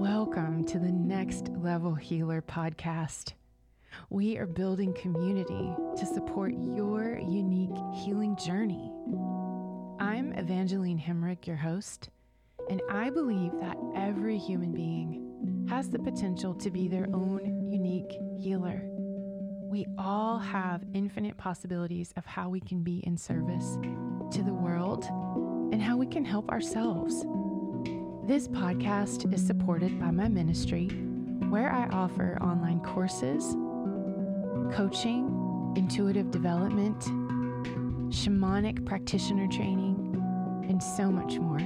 Welcome to the Next Level Healer podcast. We are building community to support your unique healing journey. I'm Evangeline Hemrick, your host, and I believe that every human being has the potential to be their own unique healer. We all have infinite possibilities of how we can be in service to the world and how we can help ourselves. This podcast is supported by my ministry, where I offer online courses, coaching, intuitive development, shamanic practitioner training, and so much more.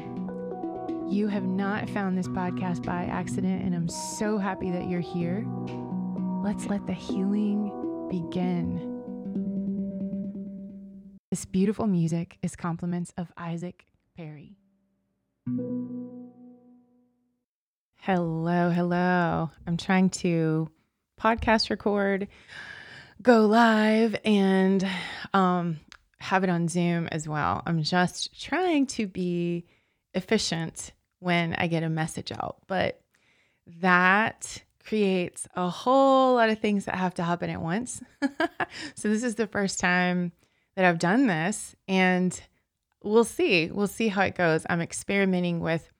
You have not found this podcast by accident, and I'm so happy that you're here. Let's let the healing begin. This beautiful music is compliments of Isaac Perry. Hello, hello. I'm trying to podcast record, go live, and um, have it on Zoom as well. I'm just trying to be efficient when I get a message out, but that creates a whole lot of things that have to happen at once. so, this is the first time that I've done this, and we'll see. We'll see how it goes. I'm experimenting with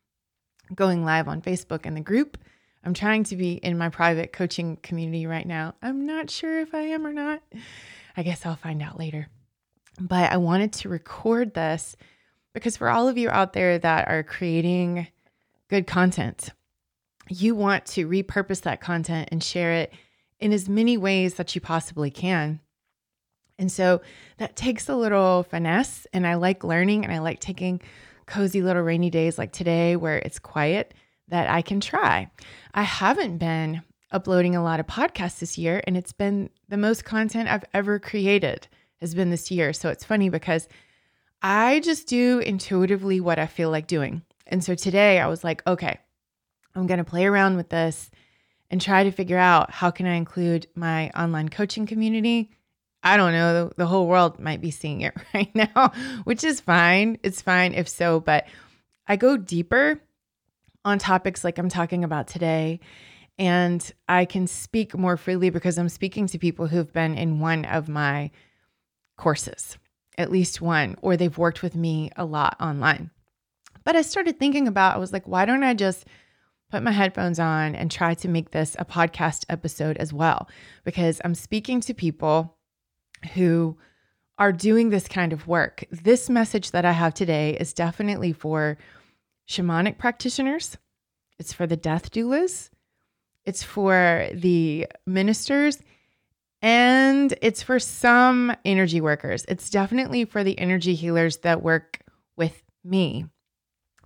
going live on Facebook in the group. I'm trying to be in my private coaching community right now. I'm not sure if I am or not. I guess I'll find out later. But I wanted to record this because for all of you out there that are creating good content, you want to repurpose that content and share it in as many ways that you possibly can. And so that takes a little finesse, and I like learning and I like taking cozy little rainy days like today where it's quiet that I can try. I haven't been uploading a lot of podcasts this year, and it's been the most content I've ever created has been this year. So it's funny because I just do intuitively what I feel like doing. And so today I was like, okay, I'm going to play around with this and try to figure out how can I include my online coaching community I don't know, the, whole world might be seeing it right now, which is fine. It's fine if so, but I go deeper on topics like I'm talking about today. And I can speak more freely because I'm speaking to people who've been in one of my courses, at least one, or they've worked with me a lot online. But I started thinking about, I was like, why don't I just put my headphones on and try to make this a podcast episode as well? Because I'm speaking to people who are doing this kind of work. This message that I have today is definitely for shamanic practitioners, it's for the death doulas, it's for the ministers, and it's for some energy workers. It's definitely for the energy healers that work with me.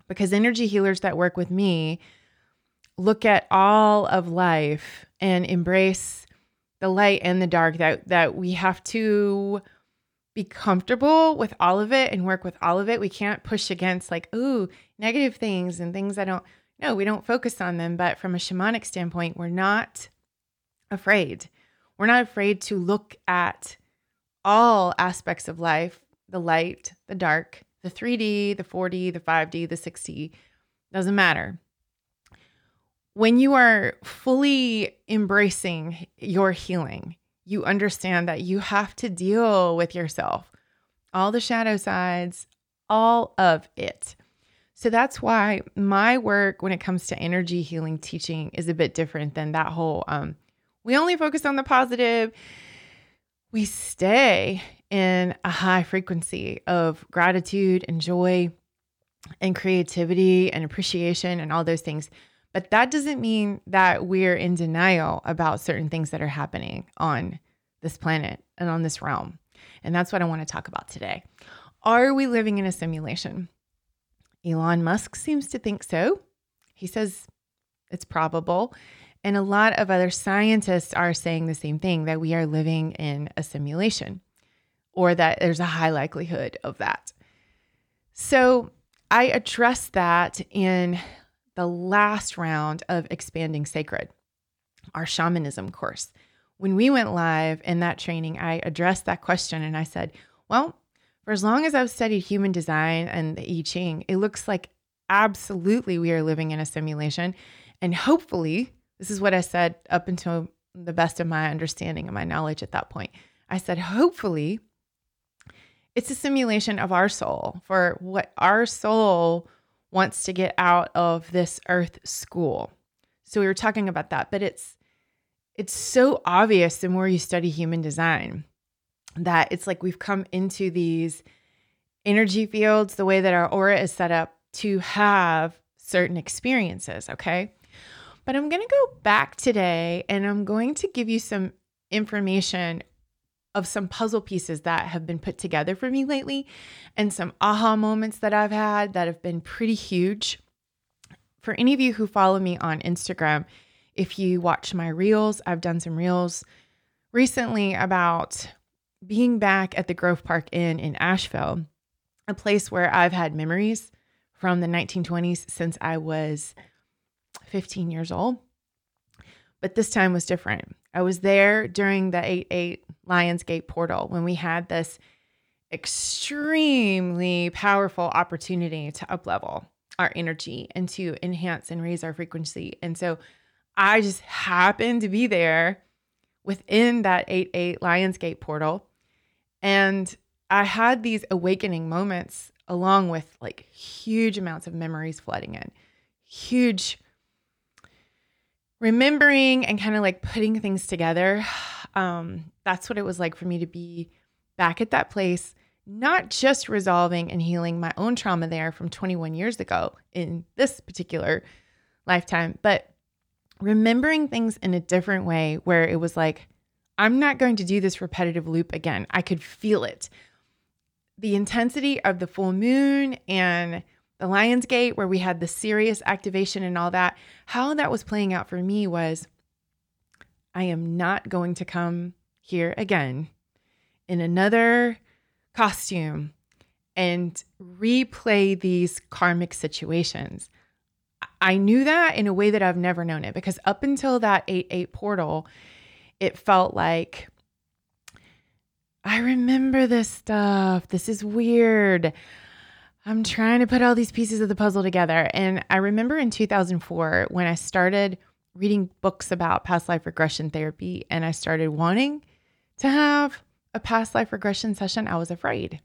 Because energy healers that work with me look at all of life and embrace the light and the dark that that we have to be comfortable with all of it and work with all of it. We can't push against like, ooh, negative things and things I don't no, we don't focus on them, but from a shamanic standpoint, we're not afraid. We're not afraid to look at all aspects of life, the light, the dark, the 3D, the 4D, the 5D, the 6D, doesn't matter when you are fully embracing your healing, you understand that you have to deal with yourself, all the shadow sides, all of it. So that's why my work when it comes to energy healing teaching is a bit different than that whole um, we only focus on the positive. We stay in a high frequency of gratitude and joy and creativity and appreciation and all those things. But that doesn't mean that we're in denial about certain things that are happening on this planet and on this realm. And that's what I want to talk about today. Are we living in a simulation? Elon Musk seems to think so. He says it's probable. And a lot of other scientists are saying the same thing that we are living in a simulation or that there's a high likelihood of that. So I address that in the last round of Expanding Sacred, our shamanism course. When we went live in that training, I addressed that question and I said, well, for as long as I've studied human design and the I Ching, it looks like absolutely we are living in a simulation. And hopefully, this is what I said up until the best of my understanding and my knowledge at that point. I said, hopefully, it's a simulation of our soul for what our soul wants to get out of this earth school. So we were talking about that, but it's it's so obvious the more you study human design that it's like we've come into these energy fields, the way that our aura is set up to have certain experiences, okay? But I'm going to go back today and I'm going to give you some information of some puzzle pieces that have been put together for me lately and some aha moments that I've had that have been pretty huge. For any of you who follow me on Instagram, if you watch my reels, I've done some reels recently about being back at the Grove Park Inn in Asheville, a place where I've had memories from the 1920s since I was 15 years old. But this time was different. I was there during the 8 8 Lionsgate portal when we had this extremely powerful opportunity to uplevel our energy and to enhance and raise our frequency. And so I just happened to be there within that 8 8 Lionsgate portal. And I had these awakening moments along with like huge amounts of memories flooding in, huge remembering and kind of like putting things together. Um, that's what it was like for me to be back at that place, not just resolving and healing my own trauma there from 21 years ago in this particular lifetime, but remembering things in a different way where it was like, I'm not going to do this repetitive loop again. I could feel it the intensity of the full moon and the Lion's Gate, where we had the Sirius activation and all that, how that was playing out for me was I am not going to come here again in another costume and replay these karmic situations. I knew that in a way that I've never known it because up until that 8 8 portal, it felt like I remember this stuff. This is weird. I'm trying to put all these pieces of the puzzle together. And I remember in 2004 when I started reading books about past life regression therapy and I started wanting to have a past life regression session, I was afraid.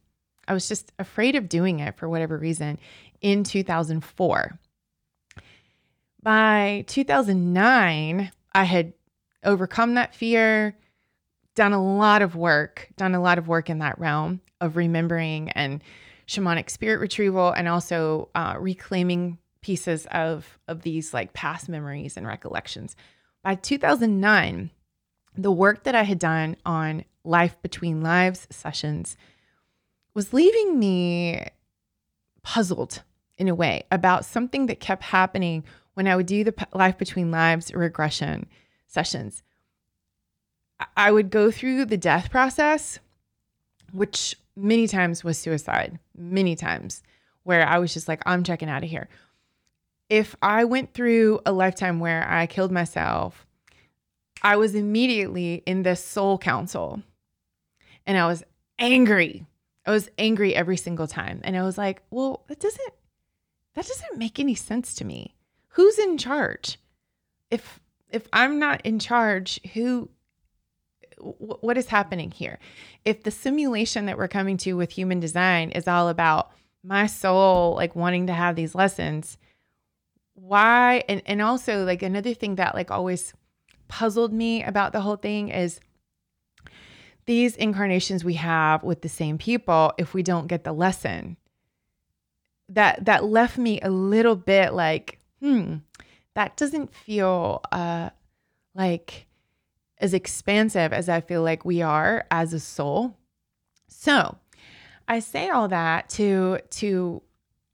I was just afraid of doing it for whatever reason in 2004. By 2009, I had overcome that fear done a lot of work, done a lot of work in that realm of remembering and shamanic spirit retrieval and also uh, reclaiming pieces of of these like past memories and recollections. By 2009, the work that I had done on life between lives sessions was leaving me puzzled in a way about something that kept happening when I would do the life between lives regression sessions. I would go through the death process, which many times was suicide, many times where I was just like, I'm checking out of here. If I went through a lifetime where I killed myself, I was immediately in this soul council and I was angry. I was angry every single time. And I was like, well, that doesn't that doesn't make any sense to me. Who's in charge? If if I'm not in charge, who what is happening here? If the simulation that we're coming to with human design is all about my soul like wanting to have these lessons, why and and also like another thing that like always puzzled me about the whole thing is these incarnations we have with the same people if we don't get the lesson that that left me a little bit like hmm that doesn't feel uh like as expansive as I feel like we are as a soul. So, I say all that to to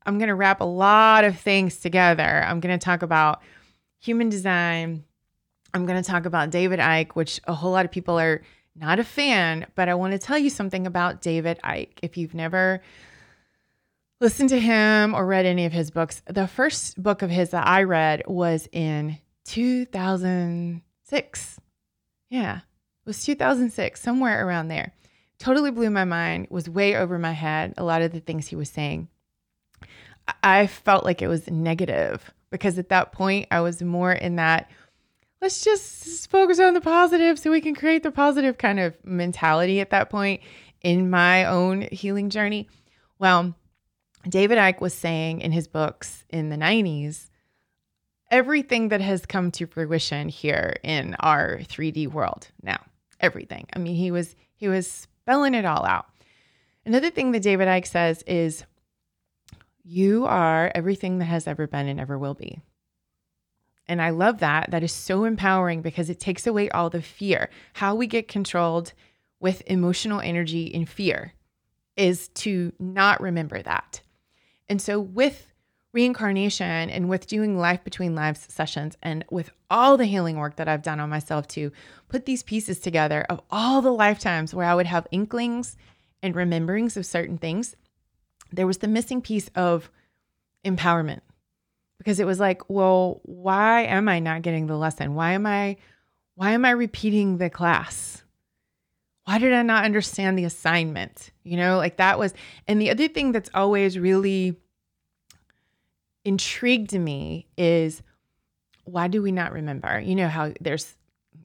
I'm going to wrap a lot of things together. I'm going to talk about human design. I'm going to talk about David Icke, which a whole lot of people are not a fan, but I want to tell you something about David Icke. If you've never listened to him or read any of his books, the first book of his that I read was in 2006. Yeah, it was 2006, somewhere around there. Totally blew my mind, was way over my head, a lot of the things he was saying. I felt like it was negative because at that point I was more in that let's just focus on the positive so we can create the positive kind of mentality at that point in my own healing journey. Well, David Icke was saying in his books in the 90s everything that has come to fruition here in our 3D world now. Everything. I mean, he was he was spelling it all out. Another thing that David Icke says is you are everything that has ever been and ever will be. And I love that. That is so empowering because it takes away all the fear. How we get controlled with emotional energy and fear is to not remember that. And so, with reincarnation and with doing life between lives sessions and with all the healing work that I've done on myself to put these pieces together of all the lifetimes where I would have inklings and rememberings of certain things, there was the missing piece of empowerment because it was like, well, why am I not getting the lesson? Why am I why am I repeating the class? Why did I not understand the assignment? You know, like that was and the other thing that's always really intrigued me is why do we not remember? You know how there's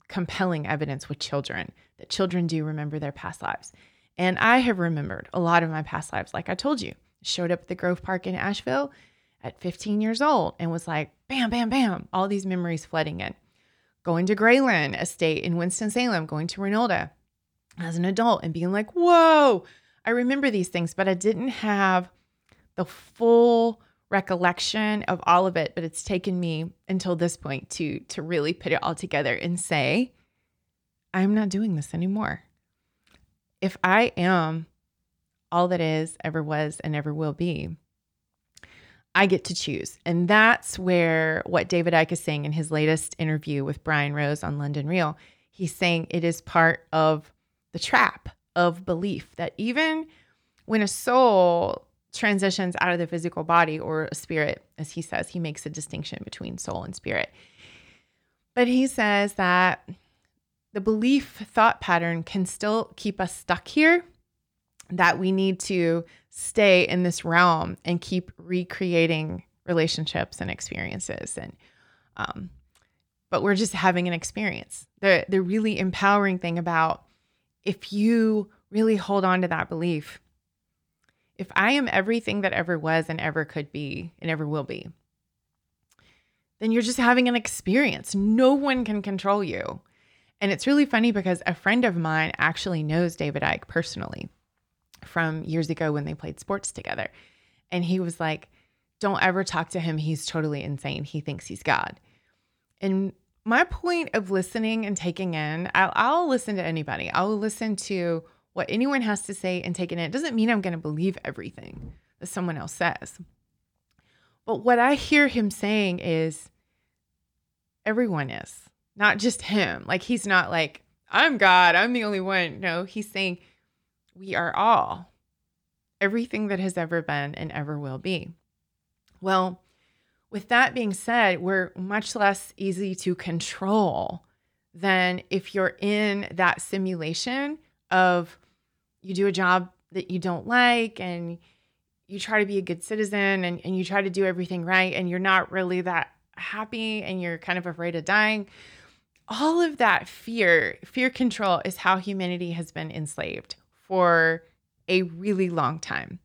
compelling evidence with children that children do remember their past lives. And I have remembered a lot of my past lives like I told you. Showed up at the Grove Park in Asheville at 15 years old and was like, bam, bam, bam, all these memories flooding in. Going to Graylyn Estate in Winston-Salem, going to Reynolda as an adult and being like, whoa, I remember these things, but I didn't have the full recollection of all of it. But it's taken me until this point to to really put it all together and say, I'm not doing this anymore. If I am all that is, ever was, and ever will be, I get to choose. And that's where what David Icke is saying in his latest interview with Brian Rose on London Real, he's saying it is part of the trap of belief that even when a soul transitions out of the physical body or a spirit, as he says, he makes a distinction between soul and spirit. But he says that the belief thought pattern can still keep us stuck here, that we need to stay in this realm and keep recreating relationships and experiences and um, but we're just having an experience the the really empowering thing about if you really hold on to that belief if i am everything that ever was and ever could be and ever will be then you're just having an experience no one can control you and it's really funny because a friend of mine actually knows david icke personally from years ago when they played sports together. And he was like, Don't ever talk to him. He's totally insane. He thinks he's God. And my point of listening and taking in, I'll, I'll listen to anybody. I'll listen to what anyone has to say and take it in. It doesn't mean I'm going to believe everything that someone else says. But what I hear him saying is everyone is, not just him. Like he's not like, I'm God, I'm the only one. No, he's saying we are all everything that has ever been and ever will be. Well, with that being said, we're much less easy to control than if you're in that simulation of you do a job that you don't like and you try to be a good citizen and, and you try to do everything right and you're not really that happy and you're kind of afraid of dying. All of that fear, fear control is how humanity has been enslaved for a really long time.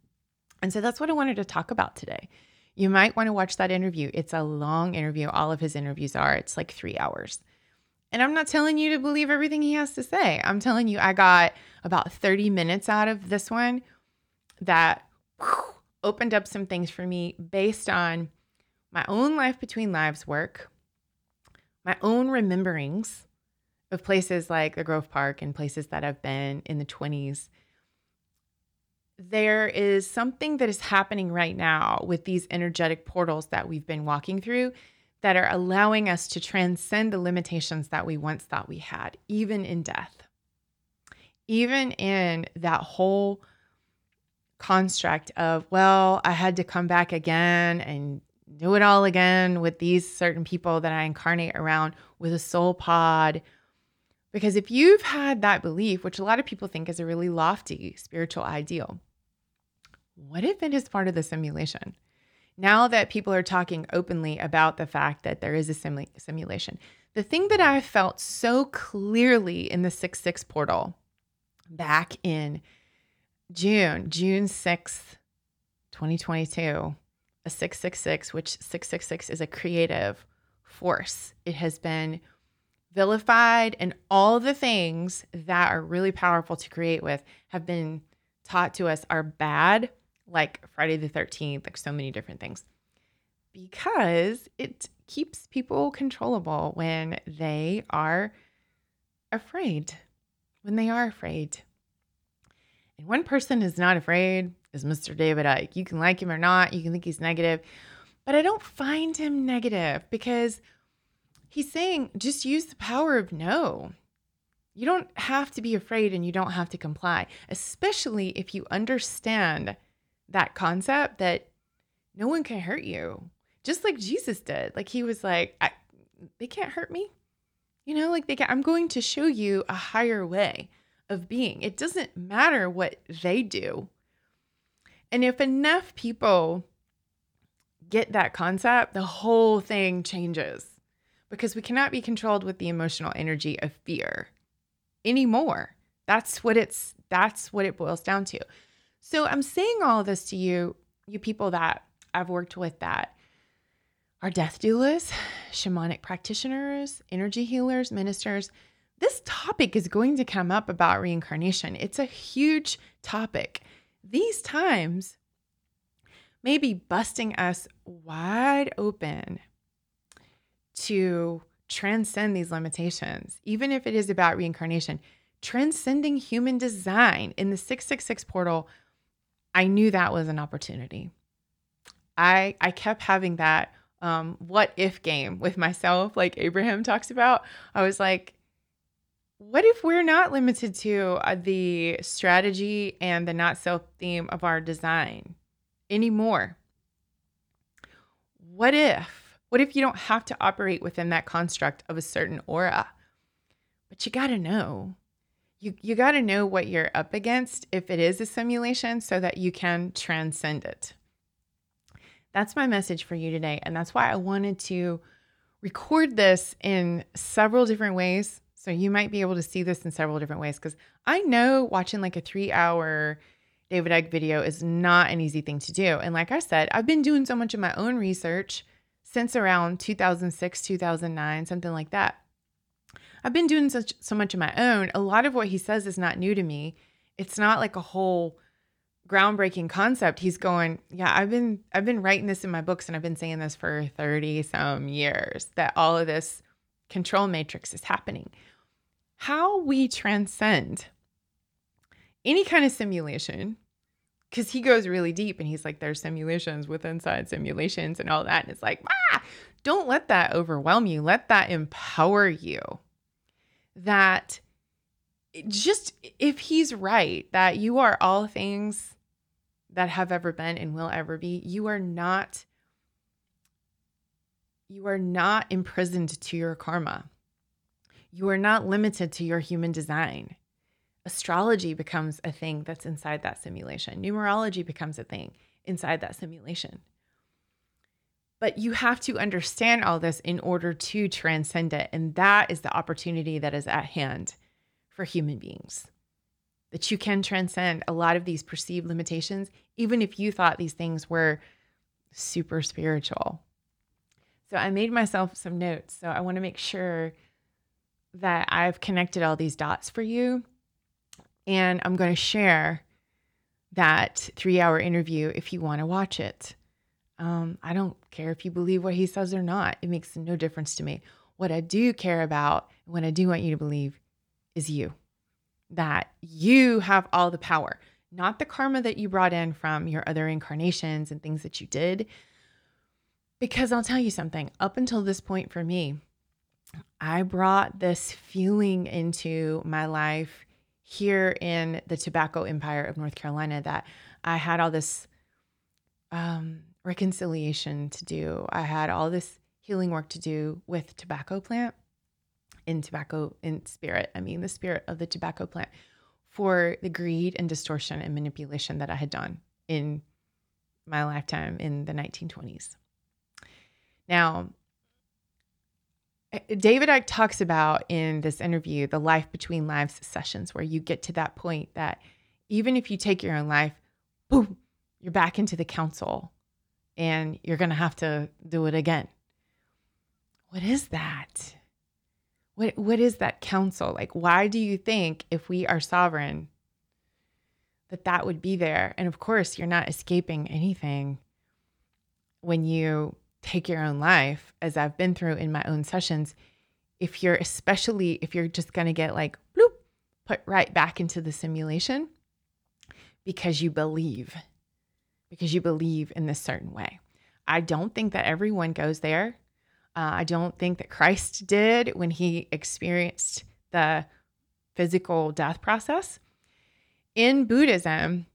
And so that's what I wanted to talk about today. You might want to watch that interview. It's a long interview. All of his interviews are, it's like three hours. And I'm not telling you to believe everything he has to say. I'm telling you, I got about 30 minutes out of this one that whew, opened up some things for me based on my own life between lives work, my own rememberings, of places like the Grove Park and places that I've been in the 20s, there is something that is happening right now with these energetic portals that we've been walking through that are allowing us to transcend the limitations that we once thought we had, even in death. Even in that whole construct of, well, I had to come back again and do it all again with these certain people that I incarnate around with a soul pod because if you've had that belief, which a lot of people think is a really lofty spiritual ideal, what if it is part of the simulation? Now that people are talking openly about the fact that there is a simu- simulation, the thing that I felt so clearly in the 6 6 portal back in June, June 6th, 2022, a 666, which 666 is a creative force. It has been vilified, and all the things that are really powerful to create with have been taught to us are bad, like Friday the 13th, like so many different things, because it keeps people controllable when they are afraid. When they are afraid. And one person is not afraid is Mr. David Icke. You can like him or not, you can think he's negative, but I don't find him negative because he's saying just use the power of no. You don't have to be afraid and you don't have to comply, especially if you understand that concept that no one can hurt you, just like Jesus did. Like he was like, they can't hurt me. You know, like they can, I'm going to show you a higher way of being. It doesn't matter what they do. And if enough people get that concept, the whole thing changes because we cannot be controlled with the emotional energy of fear anymore. That's what it's that's what it boils down to. So I'm saying all this to you, you people that I've worked with that are death doulas, shamanic practitioners, energy healers, ministers. This topic is going to come up about reincarnation. It's a huge topic. These times may be busting us wide open to transcend these limitations, even if it is about reincarnation, transcending human design in the 666 portal. I knew that was an opportunity. I I kept having that um, what if game with myself, like Abraham talks about. I was like, what if we're not limited to uh, the strategy and the not self theme of our design anymore? What if? What if you don't have to operate within that construct of a certain aura? But you got to know. You, you got to know what you're up against if it is a simulation so that you can transcend it. That's my message for you today. And that's why I wanted to record this in several different ways. So you might be able to see this in several different ways because I know watching like a three hour David Icke video is not an easy thing to do. And like I said, I've been doing so much of my own research since around 2006, 2009, something like that. I've been doing such so much of my own. A lot of what he says is not new to me. It's not like a whole groundbreaking concept. He's going, yeah, I've been I've been writing this in my books and I've been saying this for 30 some years that all of this control matrix is happening. How we transcend any kind of simulation because he goes really deep and he's like, there's simulations with inside simulations and all that. And it's like, ah, don't let that overwhelm you. Let that empower you. That just if he's right, that you are all things that have ever been and will ever be, you are not. You are not imprisoned to your karma. You are not limited to your human design astrology becomes a thing that's inside that simulation. Numerology becomes a thing inside that simulation. But you have to understand all this in order to transcend it. And that is the opportunity that is at hand for human beings. That you can transcend a lot of these perceived limitations, even if you thought these things were super spiritual. So I made myself some notes. So I want to make sure that I've connected all these dots for you and I'm going to share that three hour interview if you want to watch it. Um, I don't care if you believe what he says or not, it makes no difference to me. What I do care about, and what I do want you to believe, is you. That you have all the power, not the karma that you brought in from your other incarnations and things that you did. Because I'll tell you something, up until this point for me, I brought this feeling into my life here in the tobacco empire of North Carolina that I had all this um, reconciliation to do. I had all this healing work to do with tobacco plant in tobacco in spirit. I mean, the spirit of the tobacco plant for the greed and distortion and manipulation that I had done in my lifetime in the 1920s. Now, eh, David Icke talks about in this interview the life between lives sessions, where you get to that point that even if you take your own life, boom, you're back into the council and you're going to have to do it again. What is that? What, what is that council? Like, why do you think if we are sovereign that that would be there? And of course, you're not escaping anything when you take your own life, as I've been through in my own sessions. If you're, especially if you're just going to get like, bloop, put right back into the simulation because you believe because you believe in this certain way. I don't think that everyone goes there. Uh, I don't think that Christ did when he experienced the physical death process. In Buddhism,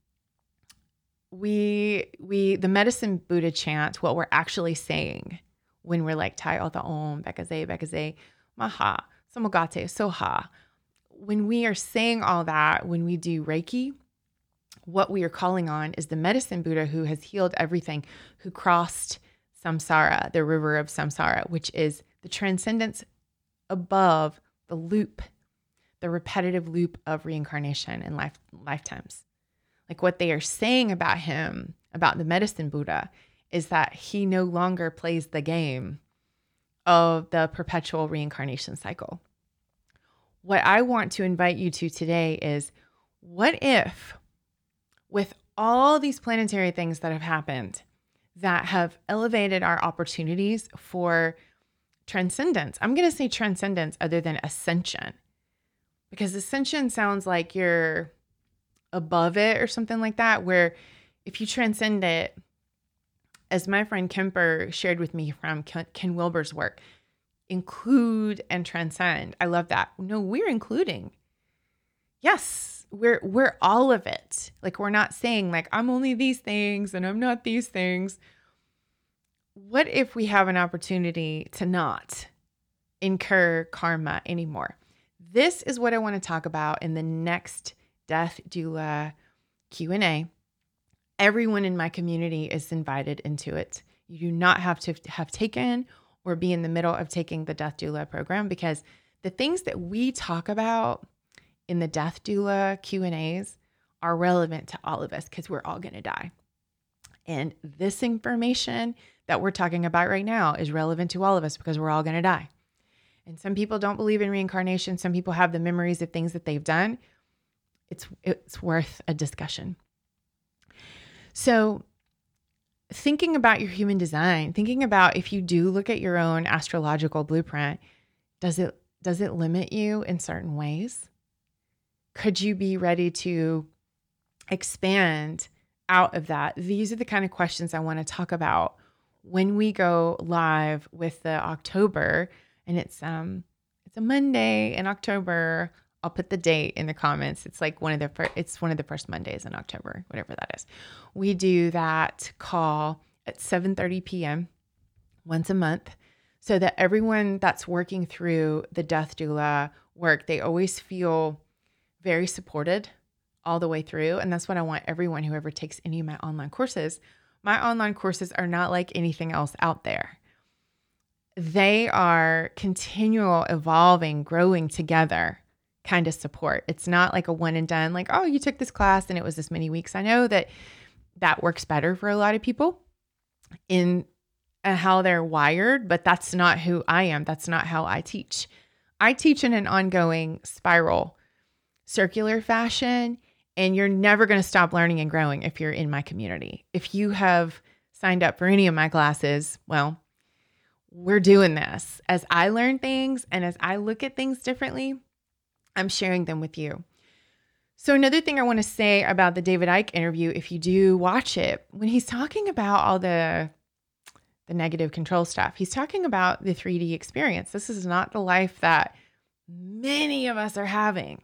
we we the medicine Buddha chant, what we're actually saying when we're like Tai Ota Om, Bekaze, Bekaze, Maha, Samogate, Soha. When we are saying all that, when we do Reiki, what we are calling on is the medicine Buddha who has healed everything, who crossed samsara, the river of samsara, which is the transcendence above the loop, the repetitive loop of reincarnation and life lifetimes. Like what they are saying about him, about the medicine Buddha, is that he no longer plays the game of the perpetual reincarnation cycle. What I want to invite you to today is what if with all these planetary things that have happened that have elevated our opportunities for transcendence. I'm going to say transcendence other than ascension because ascension sounds like you're above it or something like that, where if you transcend it, as my friend Kemper shared with me from Ken Wilber's work, include and transcend. I love that. No, we're including. Yes, we're we're all of it. Like we're not saying like I'm only these things and I'm not these things. What if we have an opportunity to not incur karma anymore? This is what I want to talk about in the next death doula Q&A. Everyone in my community is invited into it. You do not have to have taken or be in the middle of taking the death doula program because the things that we talk about in the death doula Q&As are relevant to all of us cuz we're all going to die. And this information that we're talking about right now is relevant to all of us because we're all going to die. And some people don't believe in reincarnation, some people have the memories of things that they've done. It's it's worth a discussion. So, thinking about your human design, thinking about if you do look at your own astrological blueprint, does it does it limit you in certain ways? Could you be ready to expand out of that? These are the kind of questions I want to talk about when we go live with the October and it's um it's a Monday in October. I'll put the date in the comments. It's like one of the first, it's one of the first Mondays in October, whatever that is. We do that call at 7:30 p.m. once a month so that everyone that's working through the death doula work, they always feel very supported all the way through. And that's what I want everyone who ever takes any of my online courses. My online courses are not like anything else out there. They are continual, evolving, growing together kind of support. It's not like a one and done, like, oh, you took this class and it was this many weeks. I know that that works better for a lot of people in uh, how they're wired, but that's not who I am. That's not how I teach. I teach in an ongoing spiral circular fashion and you're never going to stop learning and growing if you're in my community. If you have signed up for any of my classes, well, we're doing this. As I learn things and as I look at things differently, I'm sharing them with you. So, another thing I want to say about the David Icke interview, if you do watch it, when he's talking about all the the negative control stuff, he's talking about the 3D experience. This is not the life that many of us are having.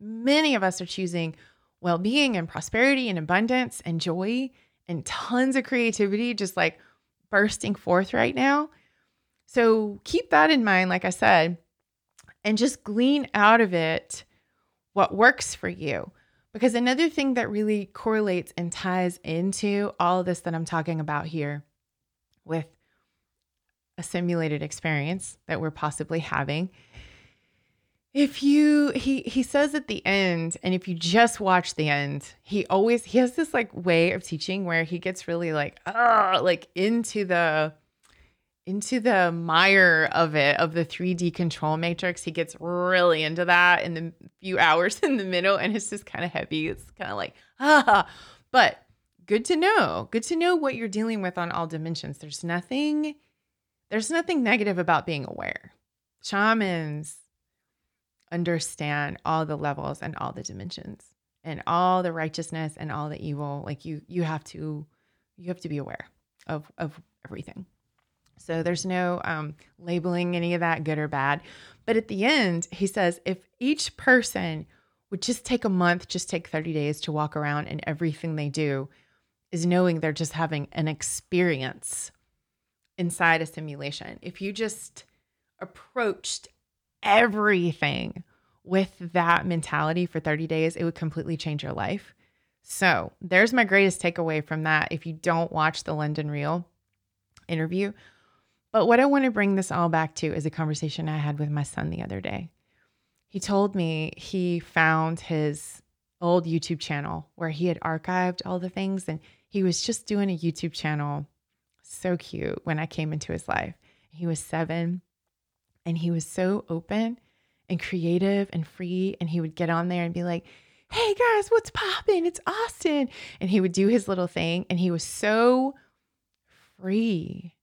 Many of us are choosing well being and prosperity and abundance and joy and tons of creativity just like bursting forth right now. So keep that in mind, like I said, and just glean out of it what works for you. Because another thing that really correlates and ties into all of this that I'm talking about here with a simulated experience that we're possibly having if you he he says at the end and if you just watch the end he always he has this like way of teaching where he gets really like uh like into the into the mire of it of the 3D control matrix. He gets really into that in the few hours in the middle and it's just kind of heavy. It's kind of like ah. But good to know good to know what you're dealing with on all dimensions. There's nothing there's nothing negative about being aware. Shamans understand all the levels and all the dimensions and all the righteousness and all the evil like you you have to you have to be aware of of everything. So there's no um, labeling any of that good or bad. But at the end he says if each person would just take a month just take 30 days to walk around and everything they do is knowing they're just having an experience inside a simulation. If you just approached everything with that mentality for 30 days, it would completely change your life. So, there's my greatest takeaway from that if you don't watch the London Real interview. But what I want to bring this all back to is a conversation I had with my son the other day. He told me he found his old YouTube channel where he had archived all the things and he was just doing a YouTube channel. So cute when I came into his life. He was seven and he was so open and creative and free. And he would get on there and be like, hey guys, what's popping? It's Austin. And he would do his little thing. And he was so free.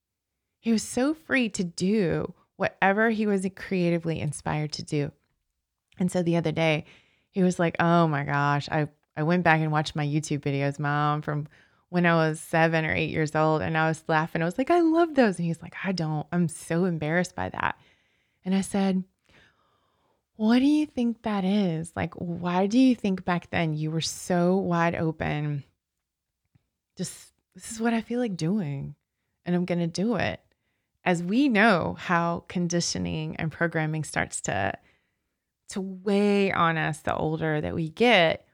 He was so free to do whatever he was creatively inspired to do. And so the other day, he was like, oh my gosh, I, I went back and watched my YouTube videos, mom, from when I was seven or eight years old. And I was laughing. I was like, I love those. And he's like, I don't. I'm so embarrassed by that. And I said, What do you think that is? Like, why do you think back then you were so wide open? Just, this is what I feel like doing, and I'm going to do it. As we know how conditioning and programming starts to to weigh on us the older that we get,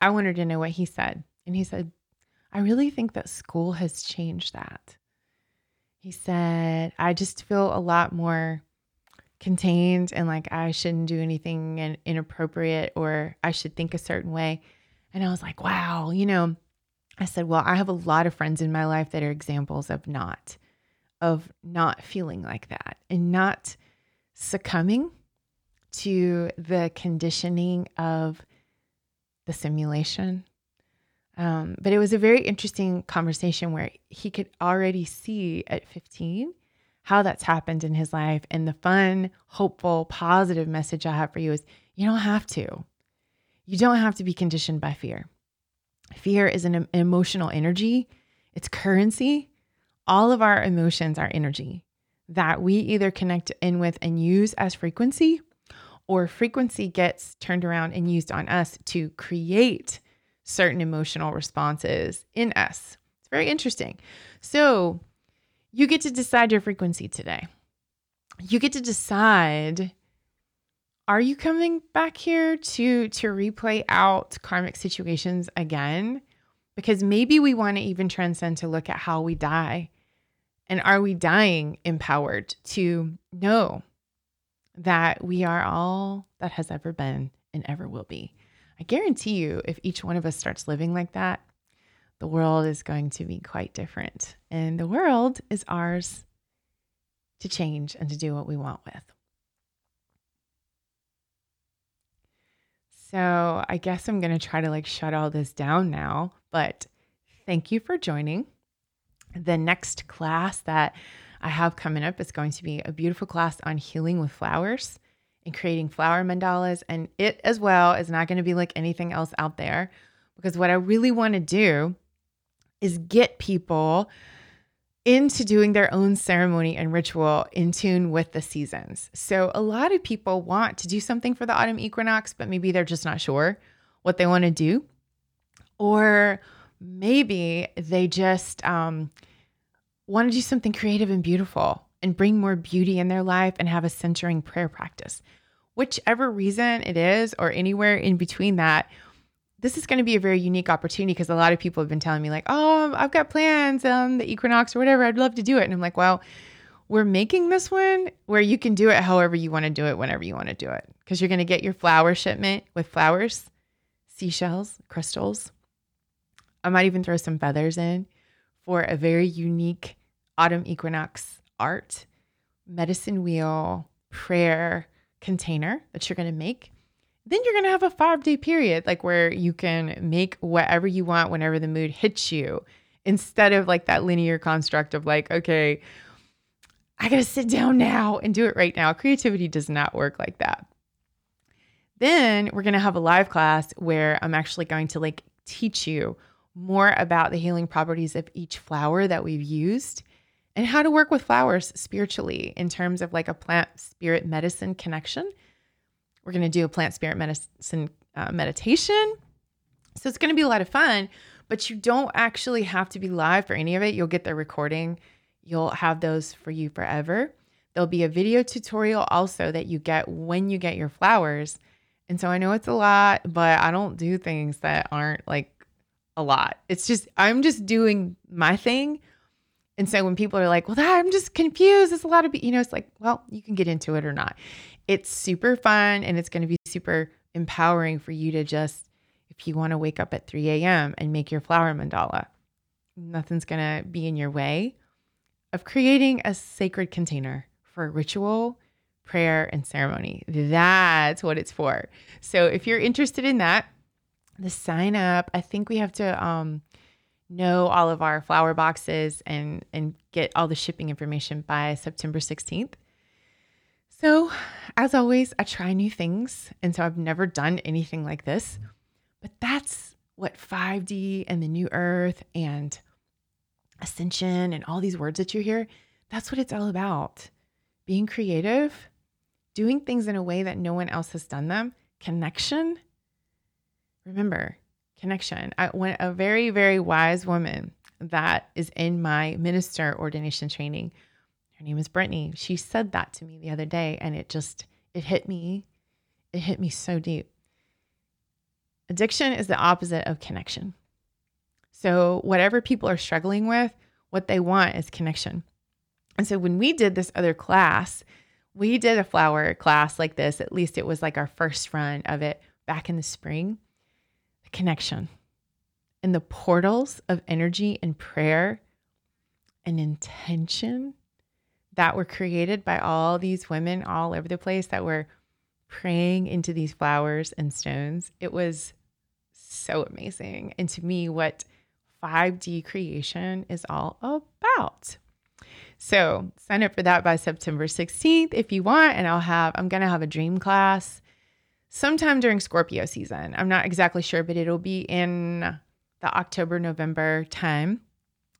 I wanted to know what he said. And he said, I really think that school has changed that. He said, I just feel a lot more contained and like I shouldn't do anything inappropriate or I should think a certain way. And I was like, wow, you know, I said, well, I have a lot of friends in my life that are examples of not, of not feeling like that and not succumbing to the conditioning of the simulation. Um, but it was a very interesting conversation where he could already see at 15 how that's happened in his life. And the fun, hopeful, positive message I have for you is you don't have to. You don't have to be conditioned by fear. Fear is an emotional energy, it's currency. All of our emotions are energy that we either connect in with and use as frequency, or frequency gets turned around and used on us to create certain emotional responses in us. It's very interesting. So, you get to decide your frequency today. You get to decide are you coming back here to to replay out karmic situations again? Because maybe we want to even transcend to look at how we die. And are we dying empowered to know that we are all that has ever been and ever will be? I guarantee you, if each one of us starts living like that, the world is going to be quite different. And the world is ours to change and to do what we want with. So I guess I'm going to try to like shut all this down now, but thank you for joining. The next class that I have coming up is going to be a beautiful class on healing with flowers and creating flower mandalas. And it as well is not going to be like anything else out there because what I really want to do is get people into doing their own ceremony and ritual in tune with the seasons. So, a lot of people want to do something for the autumn equinox, but maybe they're just not sure what they want to do. Or maybe they just um, want to do something creative and beautiful and bring more beauty in their life and have a centering prayer practice. Whichever reason it is, or anywhere in between that, this is going to be a very unique opportunity because a lot of people have been telling me like, "Oh, I've got plans um the equinox or whatever. I'd love to do it." And I'm like, "Well, we're making this one where you can do it however you want to do it whenever you want to do it because you're going to get your flower shipment with flowers, seashells, crystals. I might even throw some feathers in for a very unique autumn equinox art, medicine wheel, prayer container that you're going to make. Then you're going to have a five day period, like where you can make whatever you want whenever the mood hits you, instead of like that linear construct of like, okay, I got to sit down now and do it right now. Creativity does not work like that. Then we're going to have a live class where I'm actually going to like teach you more about the healing properties of each flower that we've used and how to work with flowers spiritually in terms of like a plant spirit medicine connection. We're going to do a plant spirit medicine uh, meditation. So it's going to be a lot of fun, but you don't actually have to be live for any of it. You'll get the recording, you'll have those for you forever. There'll be a video tutorial also that you get when you get your flowers. And so I know it's a lot, but I don't do things that aren't like a lot. It's just, I'm just doing my thing and so when people are like, well, that, I'm just confused. It's a lot of, you know, it's like, well, you can get into it or not. It's super fun and it's going to be super empowering for you to just, if you want to wake up at 3 a.m. and make your flower mandala, nothing's going to be in your way of creating a sacred container for ritual, prayer, and ceremony. That's what it's for. So if you're interested in that, the sign up, I think we have to, um, know all of our flower boxes and and get all the shipping information by September 16th. So, as always, I try new things, and so I've never done anything like this. But that's what 5D and the new earth and ascension and all these words that you hear, that's what it's all about. Being creative, doing things in a way that no one else has done them, connection. Remember, connection. I went a very, very wise woman that is in my minister ordination training. Her name is Brittany. She said that to me the other day, and it just it hit me. It hit me so deep. Addiction is the opposite of connection. So, whatever people are struggling with, what they want is connection. And so, when we did this other class, we did a flower class like this. At least it was like our first run of it back in the spring The connection and the portals of energy and prayer and intention that were created by all these women all over the place that were praying into these flowers and stones. It was so amazing. And to me, what 5D creation is all about. So sign up for that by September 16th if you want. And I'll have, I'm going to have a dream class sometime during Scorpio season. I'm not exactly sure, but it'll be in the October, November time.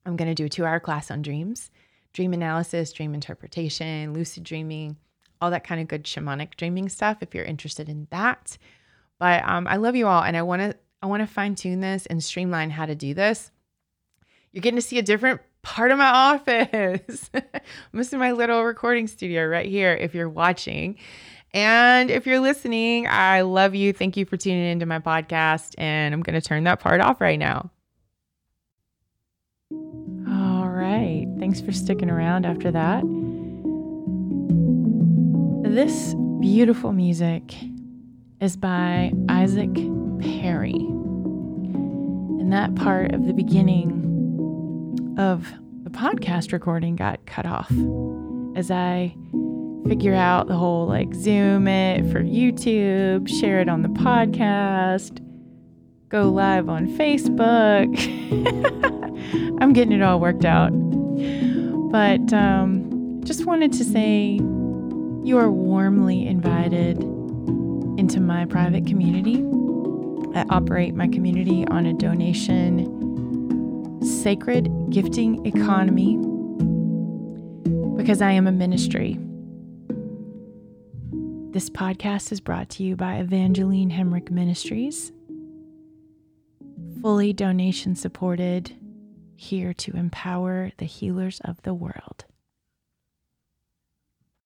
I'm going to do a two hour class on dreams, dream analysis, dream interpretation, lucid dreaming, all that kind of good shamanic dreaming stuff if you're interested in that. But um, I love you all, and I want to I want to fine tune this and streamline how to do this. You're getting to see a different part of my office. is my little recording studio right here if you're watching. And if you're listening, I love you. Thank you for tuning into my podcast. And I'm going to turn that part off right now. Thanks for sticking around after that. This beautiful music is by Isaac Perry. And that part of the beginning of the podcast recording got cut off as I figure out the whole like Zoom it for YouTube, share it on the podcast, go live on Facebook. I'm getting it all worked out. But um, just wanted to say you are warmly invited into my private community. I operate my community on a donation sacred gifting economy because I am a ministry. This podcast is brought to you by Evangeline Hemrick Ministries, fully donation supported, here to empower the healers of the world.